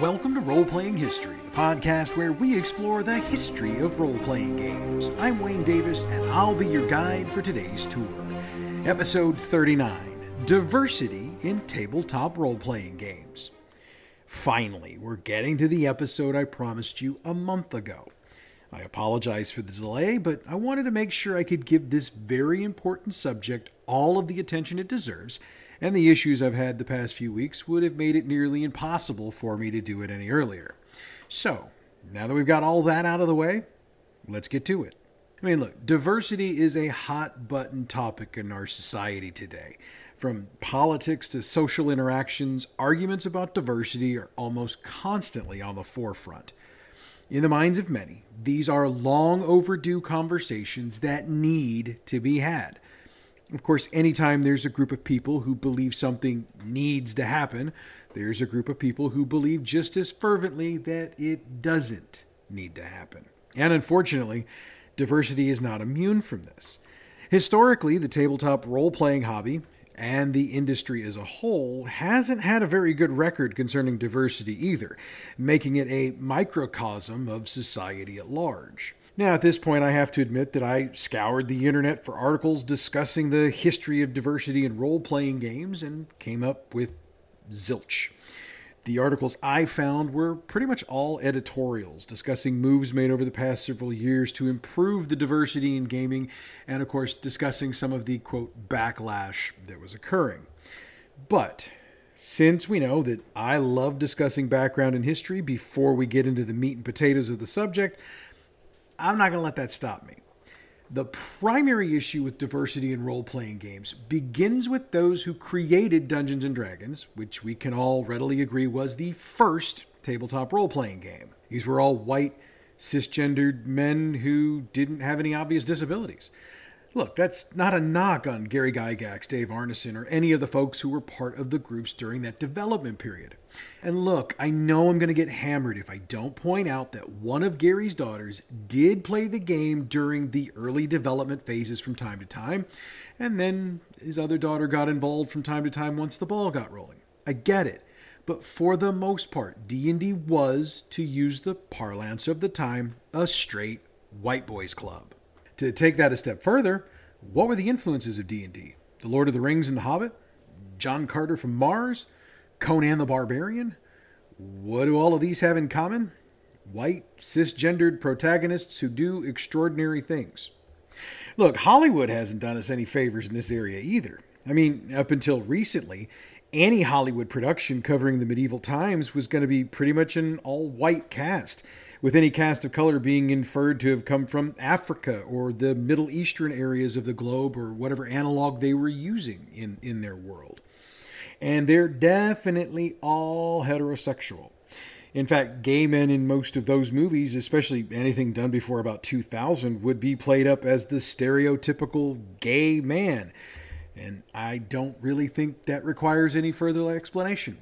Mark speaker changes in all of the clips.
Speaker 1: Welcome to Role Playing History, the podcast where we explore the history of role playing games. I'm Wayne Davis, and I'll be your guide for today's tour. Episode 39 Diversity in Tabletop Role Playing Games. Finally, we're getting to the episode I promised you a month ago. I apologize for the delay, but I wanted to make sure I could give this very important subject all of the attention it deserves and the issues I've had the past few weeks would have made it nearly impossible for me to do it any earlier. So, now that we've got all that out of the way, let's get to it. I mean, look, diversity is a hot button topic in our society today. From politics to social interactions, arguments about diversity are almost constantly on the forefront. In the minds of many, these are long overdue conversations that need to be had. Of course, anytime there's a group of people who believe something needs to happen, there's a group of people who believe just as fervently that it doesn't need to happen. And unfortunately, diversity is not immune from this. Historically, the tabletop role playing hobby and the industry as a whole hasn't had a very good record concerning diversity either, making it a microcosm of society at large. Now, at this point, I have to admit that I scoured the internet for articles discussing the history of diversity in role playing games and came up with zilch. The articles I found were pretty much all editorials discussing moves made over the past several years to improve the diversity in gaming and, of course, discussing some of the quote backlash that was occurring. But since we know that I love discussing background and history before we get into the meat and potatoes of the subject, I'm not going to let that stop me. The primary issue with diversity in role playing games begins with those who created Dungeons and Dragons, which we can all readily agree was the first tabletop role playing game. These were all white, cisgendered men who didn't have any obvious disabilities. Look, that's not a knock on Gary Gygax, Dave Arneson, or any of the folks who were part of the groups during that development period. And look, I know I'm going to get hammered if I don't point out that one of Gary's daughters did play the game during the early development phases from time to time, and then his other daughter got involved from time to time once the ball got rolling. I get it. But for the most part, D&D was, to use the parlance of the time, a straight white boys club. To take that a step further, what were the influences of D&D? The Lord of the Rings and The Hobbit? John Carter from Mars? Conan the Barbarian? What do all of these have in common? White, cisgendered protagonists who do extraordinary things. Look, Hollywood hasn't done us any favors in this area either. I mean, up until recently, any Hollywood production covering the medieval times was going to be pretty much an all white cast with any cast of color being inferred to have come from Africa or the Middle Eastern areas of the globe or whatever analog they were using in, in their world. And they're definitely all heterosexual. In fact, gay men in most of those movies, especially anything done before about 2000, would be played up as the stereotypical gay man. And I don't really think that requires any further explanation.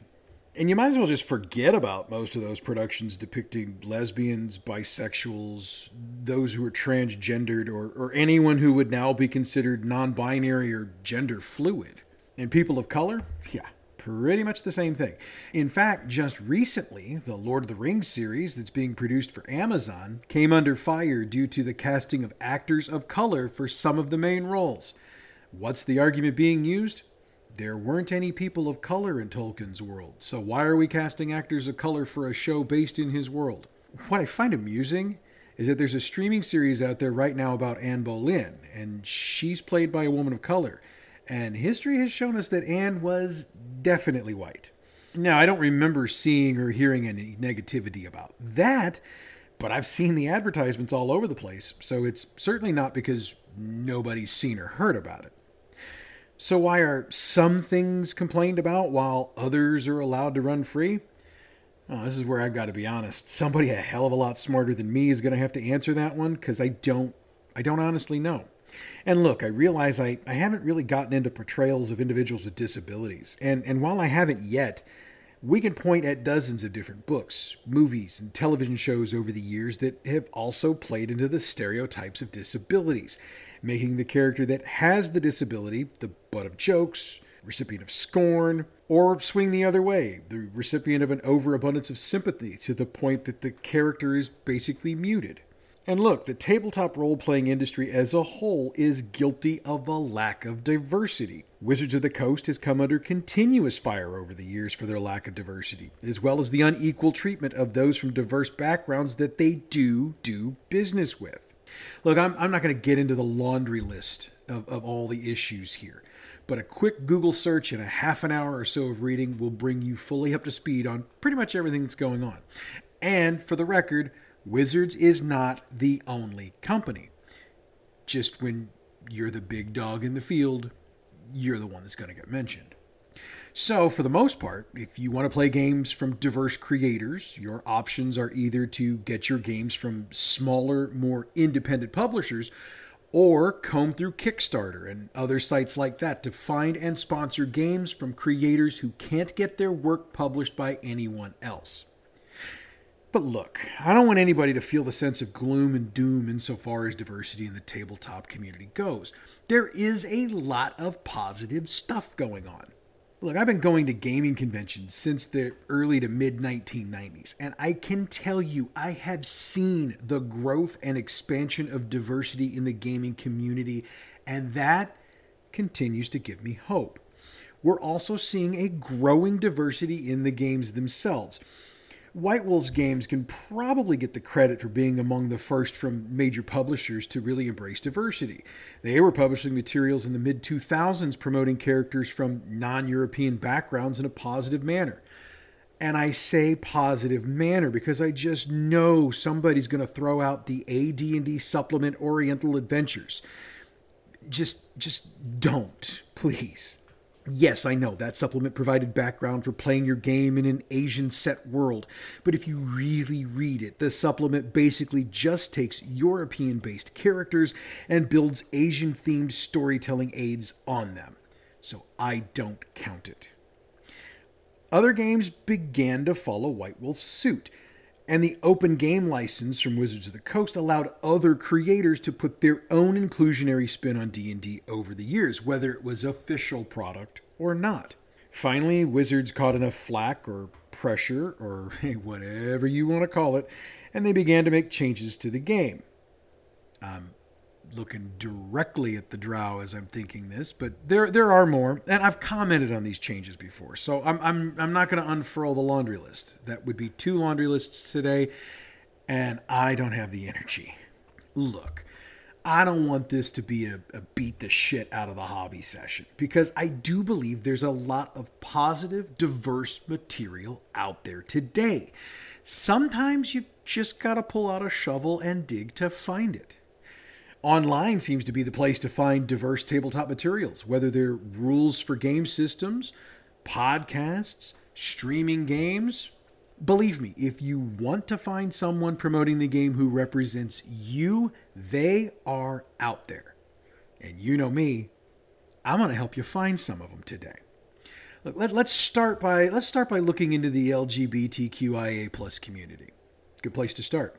Speaker 1: And you might as well just forget about most of those productions depicting lesbians, bisexuals, those who are transgendered, or, or anyone who would now be considered non binary or gender fluid. And people of color? Yeah, pretty much the same thing. In fact, just recently, the Lord of the Rings series that's being produced for Amazon came under fire due to the casting of actors of color for some of the main roles. What's the argument being used? There weren't any people of color in Tolkien's world, so why are we casting actors of color for a show based in his world? What I find amusing is that there's a streaming series out there right now about Anne Boleyn, and she's played by a woman of color. And history has shown us that Anne was definitely white. Now, I don't remember seeing or hearing any negativity about that, but I've seen the advertisements all over the place, so it's certainly not because nobody's seen or heard about it. So, why are some things complained about while others are allowed to run free? Oh, this is where I've got to be honest. Somebody a hell of a lot smarter than me is going to have to answer that one because I don't, I don't honestly know. And look, I realize I, I haven't really gotten into portrayals of individuals with disabilities, and and while I haven't yet, we can point at dozens of different books, movies, and television shows over the years that have also played into the stereotypes of disabilities making the character that has the disability the butt of jokes, recipient of scorn, or swing the other way, the recipient of an overabundance of sympathy to the point that the character is basically muted. And look, the tabletop role playing industry as a whole is guilty of a lack of diversity. Wizards of the Coast has come under continuous fire over the years for their lack of diversity, as well as the unequal treatment of those from diverse backgrounds that they do do business with. Look, I'm, I'm not going to get into the laundry list of, of all the issues here, but a quick Google search and a half an hour or so of reading will bring you fully up to speed on pretty much everything that's going on. And for the record, Wizards is not the only company. Just when you're the big dog in the field, you're the one that's going to get mentioned. So, for the most part, if you want to play games from diverse creators, your options are either to get your games from smaller, more independent publishers or comb through Kickstarter and other sites like that to find and sponsor games from creators who can't get their work published by anyone else. But look, I don't want anybody to feel the sense of gloom and doom insofar as diversity in the tabletop community goes. There is a lot of positive stuff going on. Look, I've been going to gaming conventions since the early to mid 1990s, and I can tell you I have seen the growth and expansion of diversity in the gaming community, and that continues to give me hope. We're also seeing a growing diversity in the games themselves. White Wolf's games can probably get the credit for being among the first from major publishers to really embrace diversity. They were publishing materials in the mid 2000s promoting characters from non European backgrounds in a positive manner. And I say positive manner because I just know somebody's going to throw out the AD&D supplement Oriental Adventures. Just just don't, please. Yes, I know that supplement provided background for playing your game in an Asian set world, but if you really read it, the supplement basically just takes European based characters and builds Asian themed storytelling aids on them. So I don't count it. Other games began to follow White Wolf's suit, and the open game license from Wizards of the Coast allowed other creators to put their own inclusionary spin on D&D over the years, whether it was official product or not. Finally, Wizards caught enough flack or pressure or whatever you want to call it, and they began to make changes to the game. I'm looking directly at the drow as I'm thinking this, but there there are more, and I've commented on these changes before. So I'm I'm I'm not going to unfurl the laundry list. That would be two laundry lists today, and I don't have the energy. Look, I don't want this to be a, a, beat the shit out of the hobby session because I do believe there's a lot of positive, diverse material out there today. Sometimes you've just got to pull out a shovel and dig to find it. Online seems to be the place to find diverse tabletop materials, whether they're rules for game systems, podcasts, streaming games, Believe me, if you want to find someone promoting the game who represents you, they are out there. And you know me, I'm going to help you find some of them today. Look, let, us start by let's start by looking into the LGBTQIA plus community. Good place to start.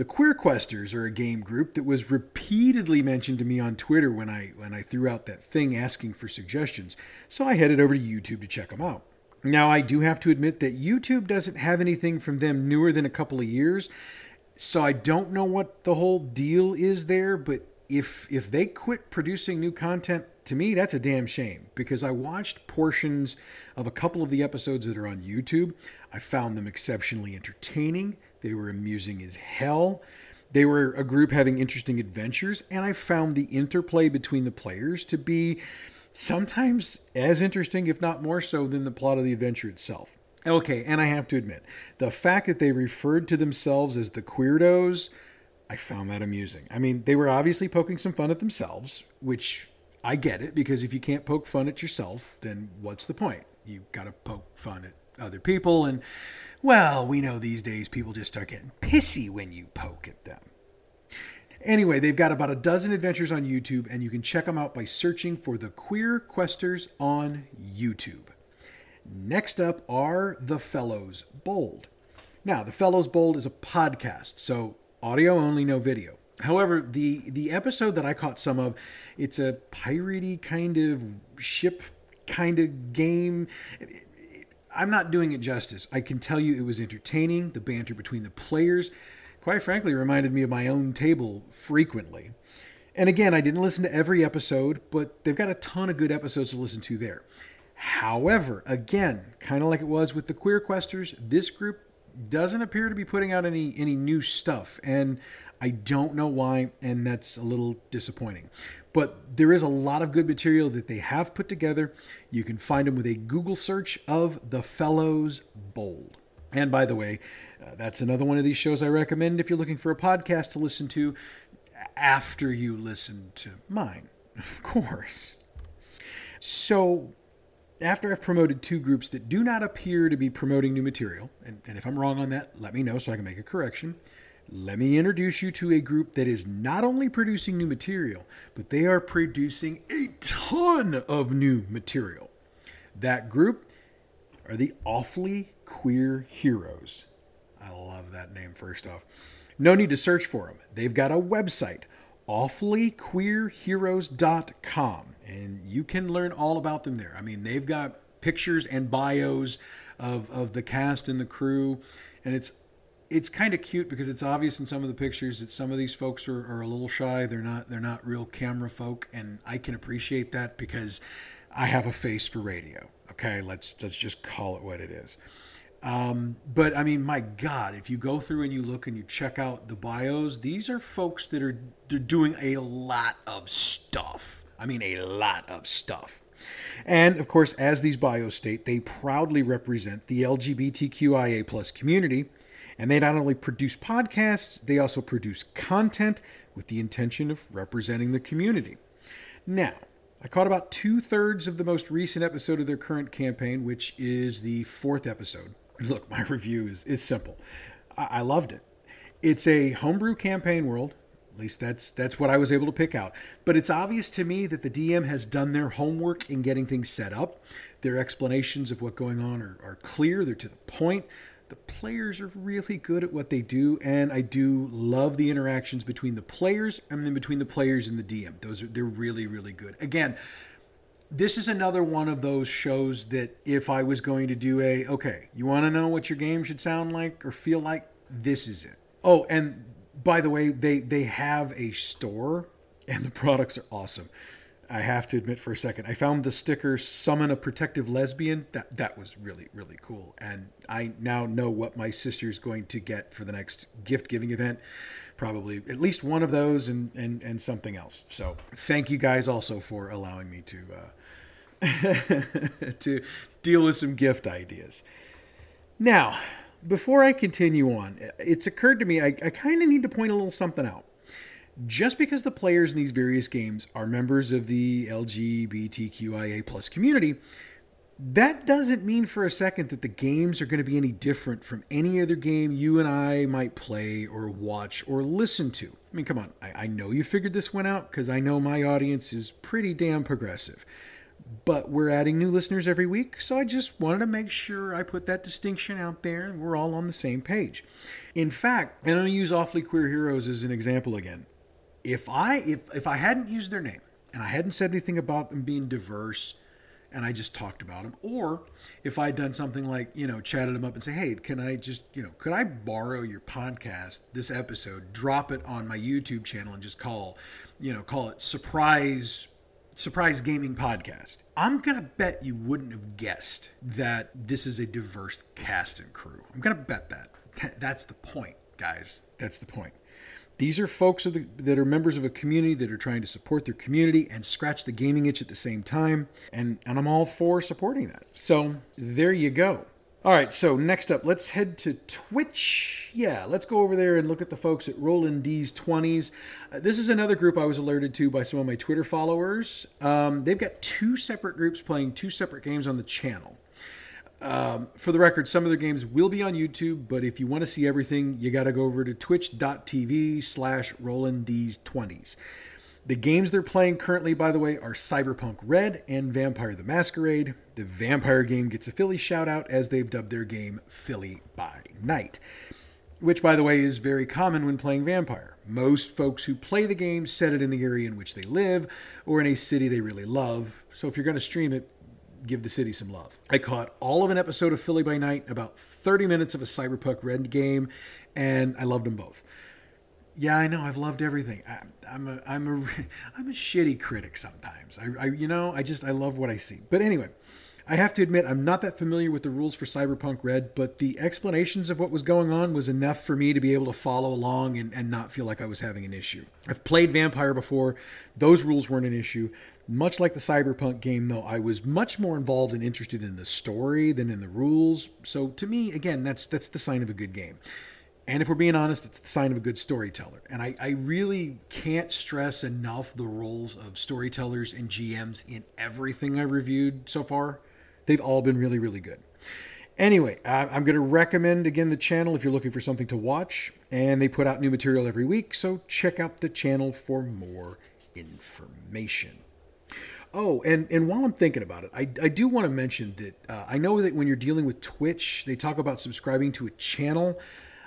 Speaker 1: The Queer Questers are a game group that was repeatedly mentioned to me on Twitter when I when I threw out that thing asking for suggestions. So I headed over to YouTube to check them out. Now, I do have to admit that YouTube doesn't have anything from them newer than a couple of years, so I don't know what the whole deal is there. But if if they quit producing new content, to me that's a damn shame because I watched portions of a couple of the episodes that are on YouTube. I found them exceptionally entertaining. They were amusing as hell. They were a group having interesting adventures, and I found the interplay between the players to be sometimes as interesting, if not more so, than the plot of the adventure itself. Okay, and I have to admit, the fact that they referred to themselves as the Queerdos, I found that amusing. I mean, they were obviously poking some fun at themselves, which I get it, because if you can't poke fun at yourself, then what's the point? You got to poke fun at other people, and well, we know these days people just start getting pissy when you poke at them. Anyway, they've got about a dozen adventures on YouTube, and you can check them out by searching for the Queer Questers on YouTube. Next up are The Fellows Bold. Now, The Fellows Bold is a podcast, so audio only, no video. However, the the episode that I caught some of, it's a piratey kind of ship kind of game. I'm not doing it justice. I can tell you it was entertaining. The banter between the players, quite frankly, reminded me of my own table frequently. And again, I didn't listen to every episode, but they've got a ton of good episodes to listen to there. However, again, kind of like it was with the Queer Questers, this group doesn't appear to be putting out any any new stuff, and I don't know why, and that's a little disappointing. But there is a lot of good material that they have put together. You can find them with a Google search of The Fellows Bold. And by the way, uh, that's another one of these shows I recommend if you're looking for a podcast to listen to after you listen to mine, of course. So, after I've promoted two groups that do not appear to be promoting new material, and, and if I'm wrong on that, let me know so I can make a correction. Let me introduce you to a group that is not only producing new material, but they are producing a ton of new material. That group are the Awfully Queer Heroes. I love that name, first off. No need to search for them. They've got a website, awfullyqueerheroes.com, and you can learn all about them there. I mean, they've got pictures and bios of, of the cast and the crew, and it's it's kind of cute because it's obvious in some of the pictures that some of these folks are, are a little shy. They're not they're not real camera folk, and I can appreciate that because I have a face for radio. Okay, let's let's just call it what it is. Um, but I mean, my God, if you go through and you look and you check out the bios, these are folks that are they're doing a lot of stuff. I mean, a lot of stuff. And of course, as these bios state, they proudly represent the LGBTQIA plus community. And they not only produce podcasts, they also produce content with the intention of representing the community. Now, I caught about two thirds of the most recent episode of their current campaign, which is the fourth episode. Look, my review is, is simple. I, I loved it. It's a homebrew campaign world. At least that's that's what I was able to pick out. But it's obvious to me that the DM has done their homework in getting things set up. Their explanations of what's going on are, are clear. They're to the point. The players are really good at what they do, and I do love the interactions between the players and then between the players and the DM. Those are they're really really good. Again, this is another one of those shows that if I was going to do a okay, you want to know what your game should sound like or feel like, this is it. Oh, and by the way, they they have a store and the products are awesome. I have to admit for a second, I found the sticker "Summon a Protective Lesbian." That that was really really cool, and I now know what my sister's going to get for the next gift giving event. Probably at least one of those, and and and something else. So thank you guys also for allowing me to uh, to deal with some gift ideas. Now, before I continue on, it's occurred to me I, I kind of need to point a little something out just because the players in these various games are members of the LGBTQIA plus community, that doesn't mean for a second that the games are going to be any different from any other game you and I might play or watch or listen to. I mean, come on, I, I know you figured this one out because I know my audience is pretty damn progressive. But we're adding new listeners every week, so I just wanted to make sure I put that distinction out there and we're all on the same page. In fact, and I'm going to use Awfully Queer Heroes as an example again if I if if I hadn't used their name and I hadn't said anything about them being diverse and I just talked about them, or if I'd done something like you know chatted them up and say, hey, can I just you know could I borrow your podcast this episode, drop it on my YouTube channel and just call you know call it surprise surprise gaming podcast. I'm gonna bet you wouldn't have guessed that this is a diverse cast and crew. I'm gonna bet that. That's the point, guys. That's the point. These are folks the, that are members of a community that are trying to support their community and scratch the gaming itch at the same time. And, and I'm all for supporting that. So there you go. All right, so next up, let's head to Twitch. Yeah, let's go over there and look at the folks at Rollin' D's 20s. Uh, this is another group I was alerted to by some of my Twitter followers. Um, they've got two separate groups playing two separate games on the channel. Um, for the record, some of their games will be on YouTube, but if you want to see everything, you got to go over to twitch.tv slash RolandD's20s. The games they're playing currently, by the way, are Cyberpunk Red and Vampire the Masquerade. The Vampire game gets a Philly shout out as they've dubbed their game Philly by Night. which, by the way, is very common when playing Vampire. Most folks who play the game set it in the area in which they live or in a city they really love. So if you're going to stream it, give the city some love. I caught all of an episode of Philly by Night, about 30 minutes of a Cyberpunk Red game, and I loved them both. Yeah, I know. I've loved everything. I, I'm a, I'm a, I'm a shitty critic sometimes. I, I, you know, I just, I love what I see. But anyway, I have to admit, I'm not that familiar with the rules for Cyberpunk Red, but the explanations of what was going on was enough for me to be able to follow along and, and not feel like I was having an issue. I've played Vampire before, those rules weren't an issue. Much like the Cyberpunk game, though, I was much more involved and interested in the story than in the rules. So to me, again, that's that's the sign of a good game. And if we're being honest, it's the sign of a good storyteller. And I, I, really can't stress enough the roles of storytellers and GMs in everything I've reviewed so far. They've all been really, really good. Anyway, I'm going to recommend again the channel if you're looking for something to watch. And they put out new material every week, so check out the channel for more information. Oh, and, and while I'm thinking about it, I, I do want to mention that uh, I know that when you're dealing with Twitch, they talk about subscribing to a channel.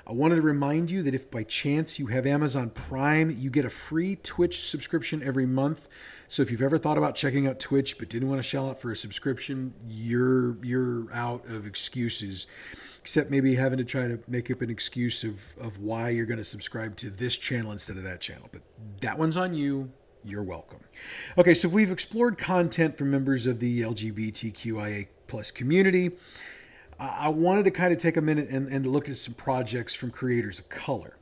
Speaker 1: I wanted to remind you that if by chance you have Amazon Prime, you get a free Twitch subscription every month. So if you've ever thought about checking out Twitch but didn't want to shell out for a subscription, you're you're out of excuses. Except maybe having to try to make up an excuse of, of why you're going to subscribe to this channel instead of that channel. But that one's on you. You're welcome. Okay, so we've explored content from members of the LGBTQIA plus community. I wanted to kind of take a minute and, and look at some projects from creators of color.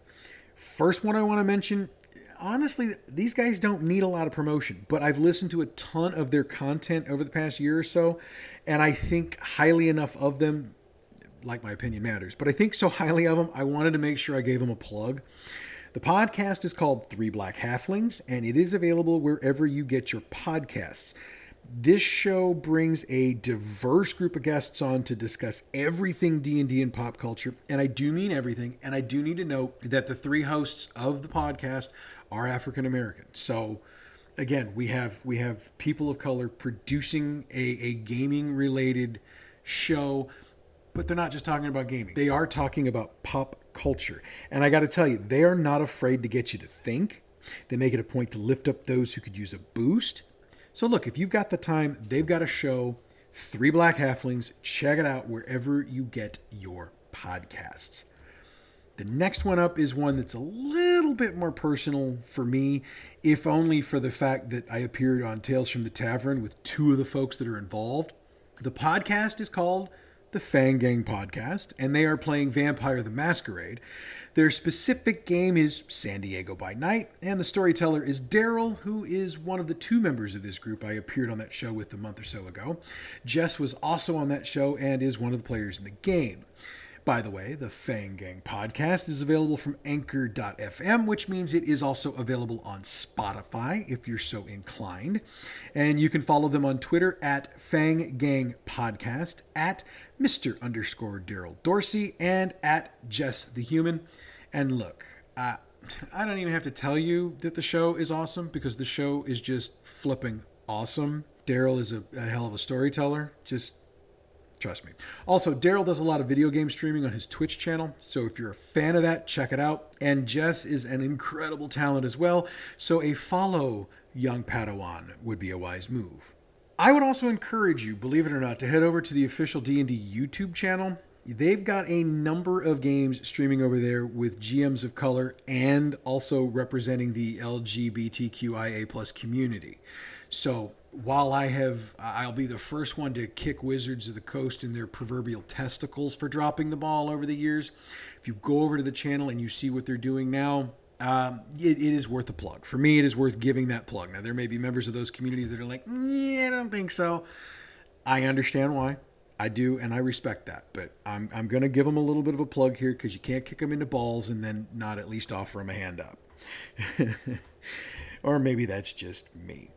Speaker 1: First one I want to mention honestly, these guys don't need a lot of promotion, but I've listened to a ton of their content over the past year or so, and I think highly enough of them, like my opinion matters, but I think so highly of them, I wanted to make sure I gave them a plug. The podcast is called Three Black Halflings, and it is available wherever you get your podcasts. This show brings a diverse group of guests on to discuss everything D&D and pop culture, and I do mean everything, and I do need to note that the three hosts of the podcast are African American. So again, we have we have people of color producing a, a gaming related show, but they're not just talking about gaming. They are talking about pop culture. And I got to tell you, they are not afraid to get you to think. They make it a point to lift up those who could use a boost so look, if you've got the time, they've got a show, Three Black Halflings. Check it out wherever you get your podcasts. The next one up is one that's a little bit more personal for me, if only for the fact that I appeared on Tales from the Tavern with two of the folks that are involved. The podcast is called the Fang Gang Podcast, and they are playing Vampire the Masquerade. Their specific game is San Diego by Night, and the storyteller is Daryl, who is one of the two members of this group I appeared on that show with a month or so ago. Jess was also on that show and is one of the players in the game. By the way, the Fang Gang podcast is available from anchor.fm, which means it is also available on Spotify if you're so inclined. And you can follow them on Twitter at Fang Gang Podcast, at Mr. underscore Daryl Dorsey, and at Jess the Human. And look, uh, I don't even have to tell you that the show is awesome because the show is just flipping awesome. Daryl is a, a hell of a storyteller. Just Trust me. Also, Daryl does a lot of video game streaming on his Twitch channel, so if you're a fan of that, check it out. And Jess is an incredible talent as well, so a follow young Padawan would be a wise move. I would also encourage you, believe it or not, to head over to the official D&D YouTube channel. They've got a number of games streaming over there with GMs of color and also representing the LGBTQIA plus community. So while I have, I'll be the first one to kick Wizards of the Coast in their proverbial testicles for dropping the ball over the years. If you go over to the channel and you see what they're doing now, um, it, it is worth a plug. For me, it is worth giving that plug. Now, there may be members of those communities that are like, yeah, I don't think so. I understand why. I do, and I respect that. But I'm, I'm going to give them a little bit of a plug here because you can't kick them into balls and then not at least offer them a hand up. or maybe that's just me.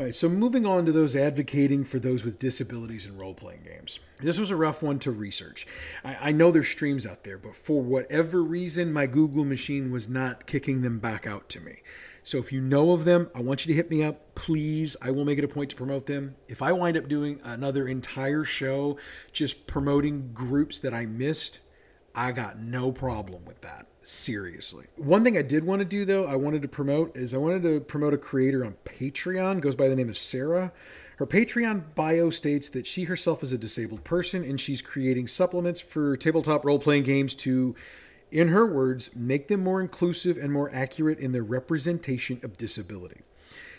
Speaker 1: All right, so moving on to those advocating for those with disabilities in role playing games. This was a rough one to research. I, I, know there's streams out there, but for whatever reason, my Google machine was not kicking them back out to me. So if you know of them, I want you to hit me up, please. I will make it a point to promote them. If I wind up doing another entire show just promoting groups that I missed, I got no problem with that. Seriously. One thing I did want to do though, I wanted to promote is I wanted to promote a creator on Patreon, goes by the name of Sarah. Her Patreon bio states that she herself is a disabled person and she's creating supplements for tabletop role playing games to, in her words, make them more inclusive and more accurate in their representation of disability.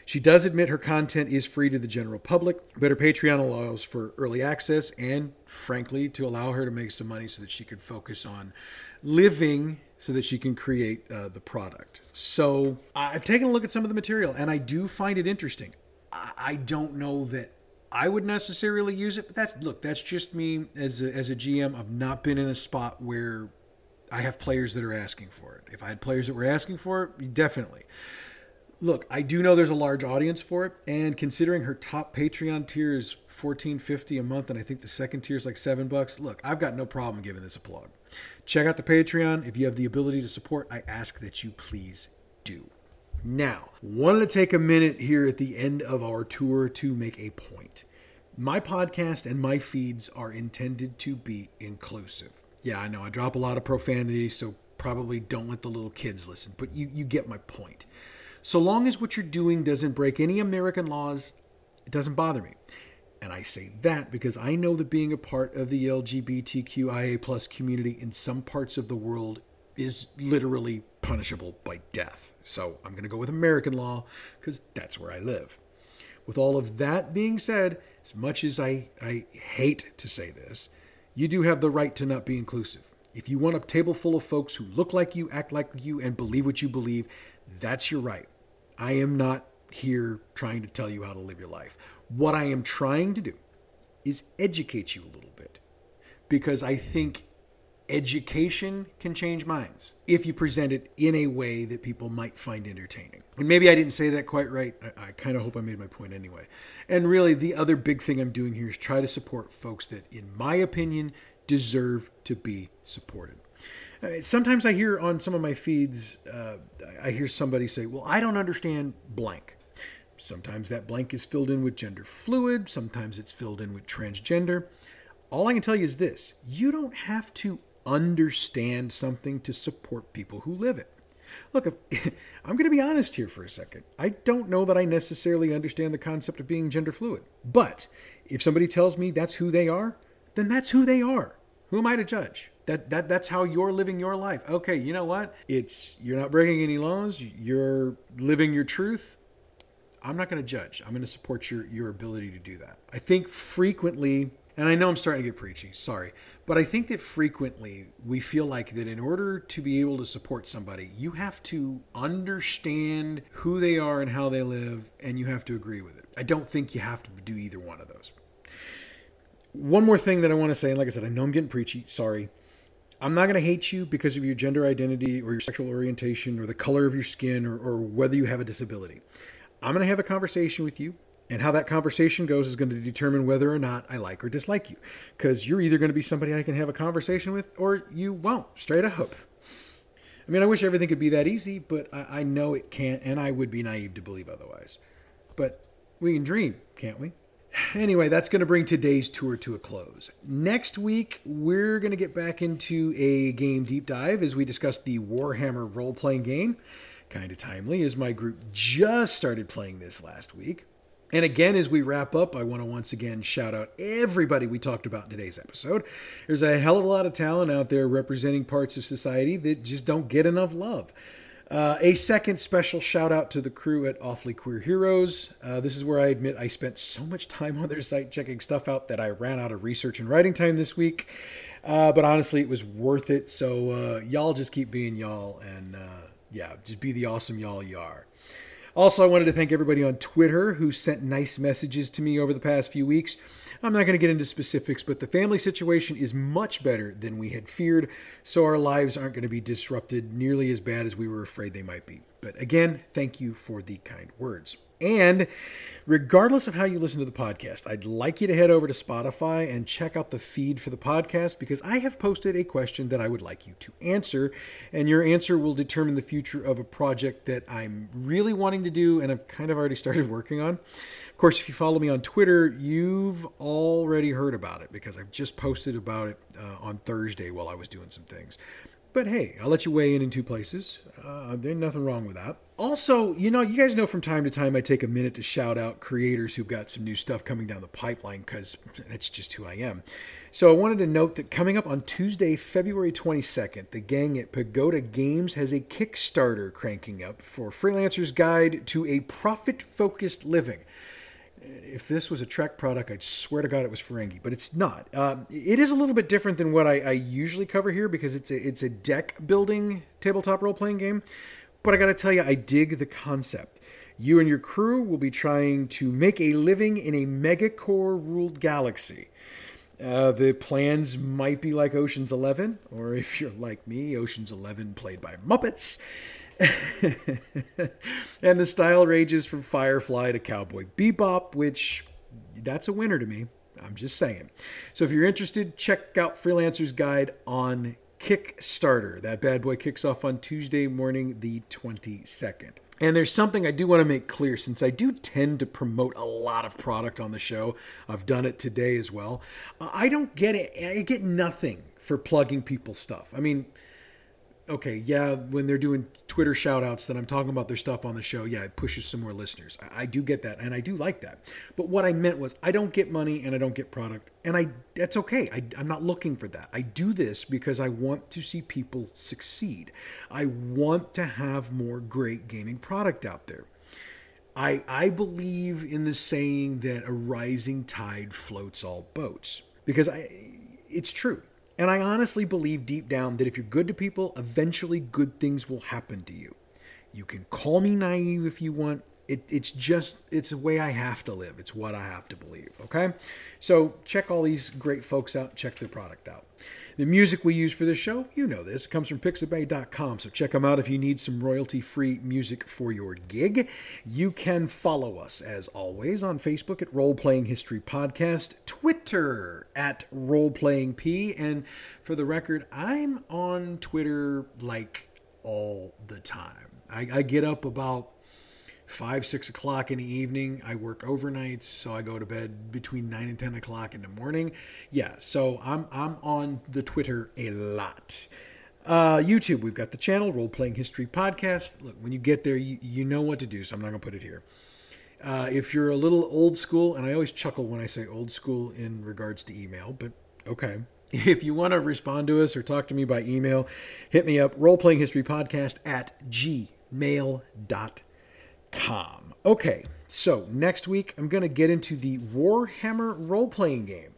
Speaker 1: She does admit her content is free to the general public, but her Patreon allows for early access and, frankly, to allow her to make some money so that she could focus on living so that she can create uh, the product. So I've taken a look at some of the material and I do find it interesting. I don't know that I would necessarily use it, but that's look, that's just me as a, as a GM. I've not been in a spot where I have players that are asking for it. If I had players that were asking for it, definitely. Look, I do know there's a large audience for it, and considering her top Patreon tier is fourteen fifty a month, and I think the second tier is like seven bucks. Look, I've got no problem giving this a plug. Check out the Patreon if you have the ability to support. I ask that you please do. Now, wanted to take a minute here at the end of our tour to make a point. My podcast and my feeds are intended to be inclusive. Yeah, I know I drop a lot of profanity, so probably don't let the little kids listen, but you, you get my point. So long as what you're doing doesn't break any American laws, it doesn't bother me. And I say that because I know that being a part of the LGBTQIA plus community in some parts of the world is literally punishable by death. So I'm going to go with American law because that's where I live. With all of that being said, as much as I, I hate to say this, you do have the right to not be inclusive. If you want a table full of folks who look like you, act like you, and believe what you believe, that's your right. I am not here trying to tell you how to live your life. What I am trying to do is educate you a little bit because I think education can change minds if you present it in a way that people might find entertaining. And maybe I didn't say that quite right. I, I kind of hope I made my point anyway. And really, the other big thing I'm doing here is try to support folks that, in my opinion, deserve to be supported. Uh, sometimes I hear on some of my feeds, uh, I hear somebody say, Well, I don't understand blank. Sometimes that blank is filled in with gender fluid, sometimes it's filled in with transgender. All I can tell you is this you don't have to understand something to support people who live it. Look, if, I'm going to be honest here for a second. I don't know that I necessarily understand the concept of being gender fluid. But if somebody tells me that's who they are, then that's who they are. Who am I to judge? That, that that's how you're living your life. Okay, you know what? It's you're not breaking any laws. You're living your truth. I'm not going to judge. I'm going to support your your ability to do that. I think frequently and I know I'm starting to get preachy, sorry, but I think that frequently we feel like that in order to be able to support somebody, you have to understand who they are and how they live, and you have to agree with it. I don't think you have to do either one of those. One more thing that I want to say, and like I said, I know I'm getting preachy, sorry. I'm not going to hate you because of your gender identity or your sexual orientation or the color of your skin or, or whether you have a disability. I'm going to have a conversation with you and how that conversation goes is going to determine whether or not I like or dislike you. Because you're either going to be somebody I can have a conversation with or you won't, straight up. I mean, I wish everything could be that easy, but I, I know it can't, and I would be naive to believe otherwise. But we can dream, can't we? Anyway, that's going to bring today's tour to a close. Next week, we're going to get back into a game deep dive as we discuss the Warhammer role playing game. Kind of timely, as my group just started playing this last week. And again, as we wrap up, I want to once again shout out everybody we talked about in today's episode. There's a hell of a lot of talent out there representing parts of society that just don't get enough love. Uh, a second special shout out to the crew at Awfully Queer Heroes. Uh, this is where I admit I spent so much time on their site checking stuff out that I ran out of research and writing time this week. Uh, but honestly, it was worth it. So uh, y'all just keep being y'all and uh, yeah, just be the awesome y'all you are. Also, I wanted to thank everybody on Twitter who sent nice messages to me over the past few weeks. I'm not going to get into specifics, but the family situation is much better than we had feared, so our lives aren't going to be disrupted nearly as bad as we were afraid they might be. But again, thank you for the kind words. And regardless of how you listen to the podcast, I'd like you to head over to Spotify and check out the feed for the podcast because I have posted a question that I would like you to answer. And your answer will determine the future of a project that I'm really wanting to do and I've kind of already started working on. Of course, if you follow me on Twitter, you've already heard about it because I've just posted about it uh, on Thursday while I was doing some things. But hey, I'll let you weigh in in two places. Uh, there's nothing wrong with that. Also, you know, you guys know from time to time I take a minute to shout out creators who've got some new stuff coming down the pipeline because that's just who I am. So I wanted to note that coming up on Tuesday, February 22nd, the gang at Pagoda Games has a Kickstarter cranking up for Freelancer's Guide to a Profit Focused Living if this was a Trek product, I'd swear to God it was Ferengi, but it's not. Um, it is a little bit different than what I, I, usually cover here because it's a it's a deck building tabletop role playing game. But I got to tell you, I dig the concept. You and your crew will be trying to make a living in a megacorp ruled galaxy. Uh, the plans might be like Ocean's Eleven, or if you're like me, Ocean's Eleven played by Muppets. and the style ranges from Firefly to Cowboy Bebop, which that's a winner to me. I'm just saying. So if you're interested, check out Freelancer's Guide on Kickstarter. That bad boy kicks off on Tuesday morning, the 22nd. And there's something I do want to make clear since I do tend to promote a lot of product on the show. I've done it today as well. I don't get it. I get nothing for plugging people's stuff. I mean, okay, yeah, when they're doing Twitter shout outs that I'm talking about their stuff on the show, yeah, it pushes some more listeners. I, I, do get that and I do like that. But what I meant was I don't get money and I don't get product. And I that's okay. I, I'm not looking for that. I do this because I want to see people succeed. I want to have more great gaming product out there. I, I believe in the saying that a rising tide floats all boats because I, it's true and I honestly believe deep down that if you're good to people, eventually good things will happen to you. You can call me naive if you want. It, it's just, it's the way I have to live. It's what I have to believe. Okay? So check all these great folks out. Check their product out. The music we use for this show, you know this, comes from pixabay.com. So check them out if you need some royalty free music for your gig. You can follow us, as always, on Facebook at Role Playing History Podcast, Twitter at Role Playing P, and for the record, I'm on Twitter like all the time. I, I get up about five, six o'clock in the evening. I work overnights, so I go to bed between nine and ten o'clock in the morning. Yeah, so I'm I'm on the Twitter a lot. Uh, YouTube, we've got the channel Role Playing History Podcast. Look, when you get there, you, you know what to do, so I'm not to put it here. Uh, if you're a little old school, and I always chuckle when I say old school in regards to email, but okay. If you want to respond to us or talk to me by email, hit me up, roleplayinghistorypodcast at gmail.com com. Okay, so next week I'm going to get into the Warhammer role playing game.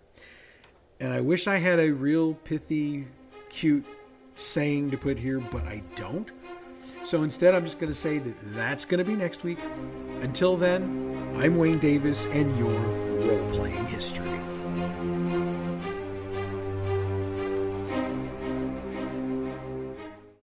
Speaker 1: And I wish I had a real pithy, cute saying to put here, but I don't. So instead, I'm just going to say that that's going to be next week. Until then, I'm Wayne Davis, and your role playing history.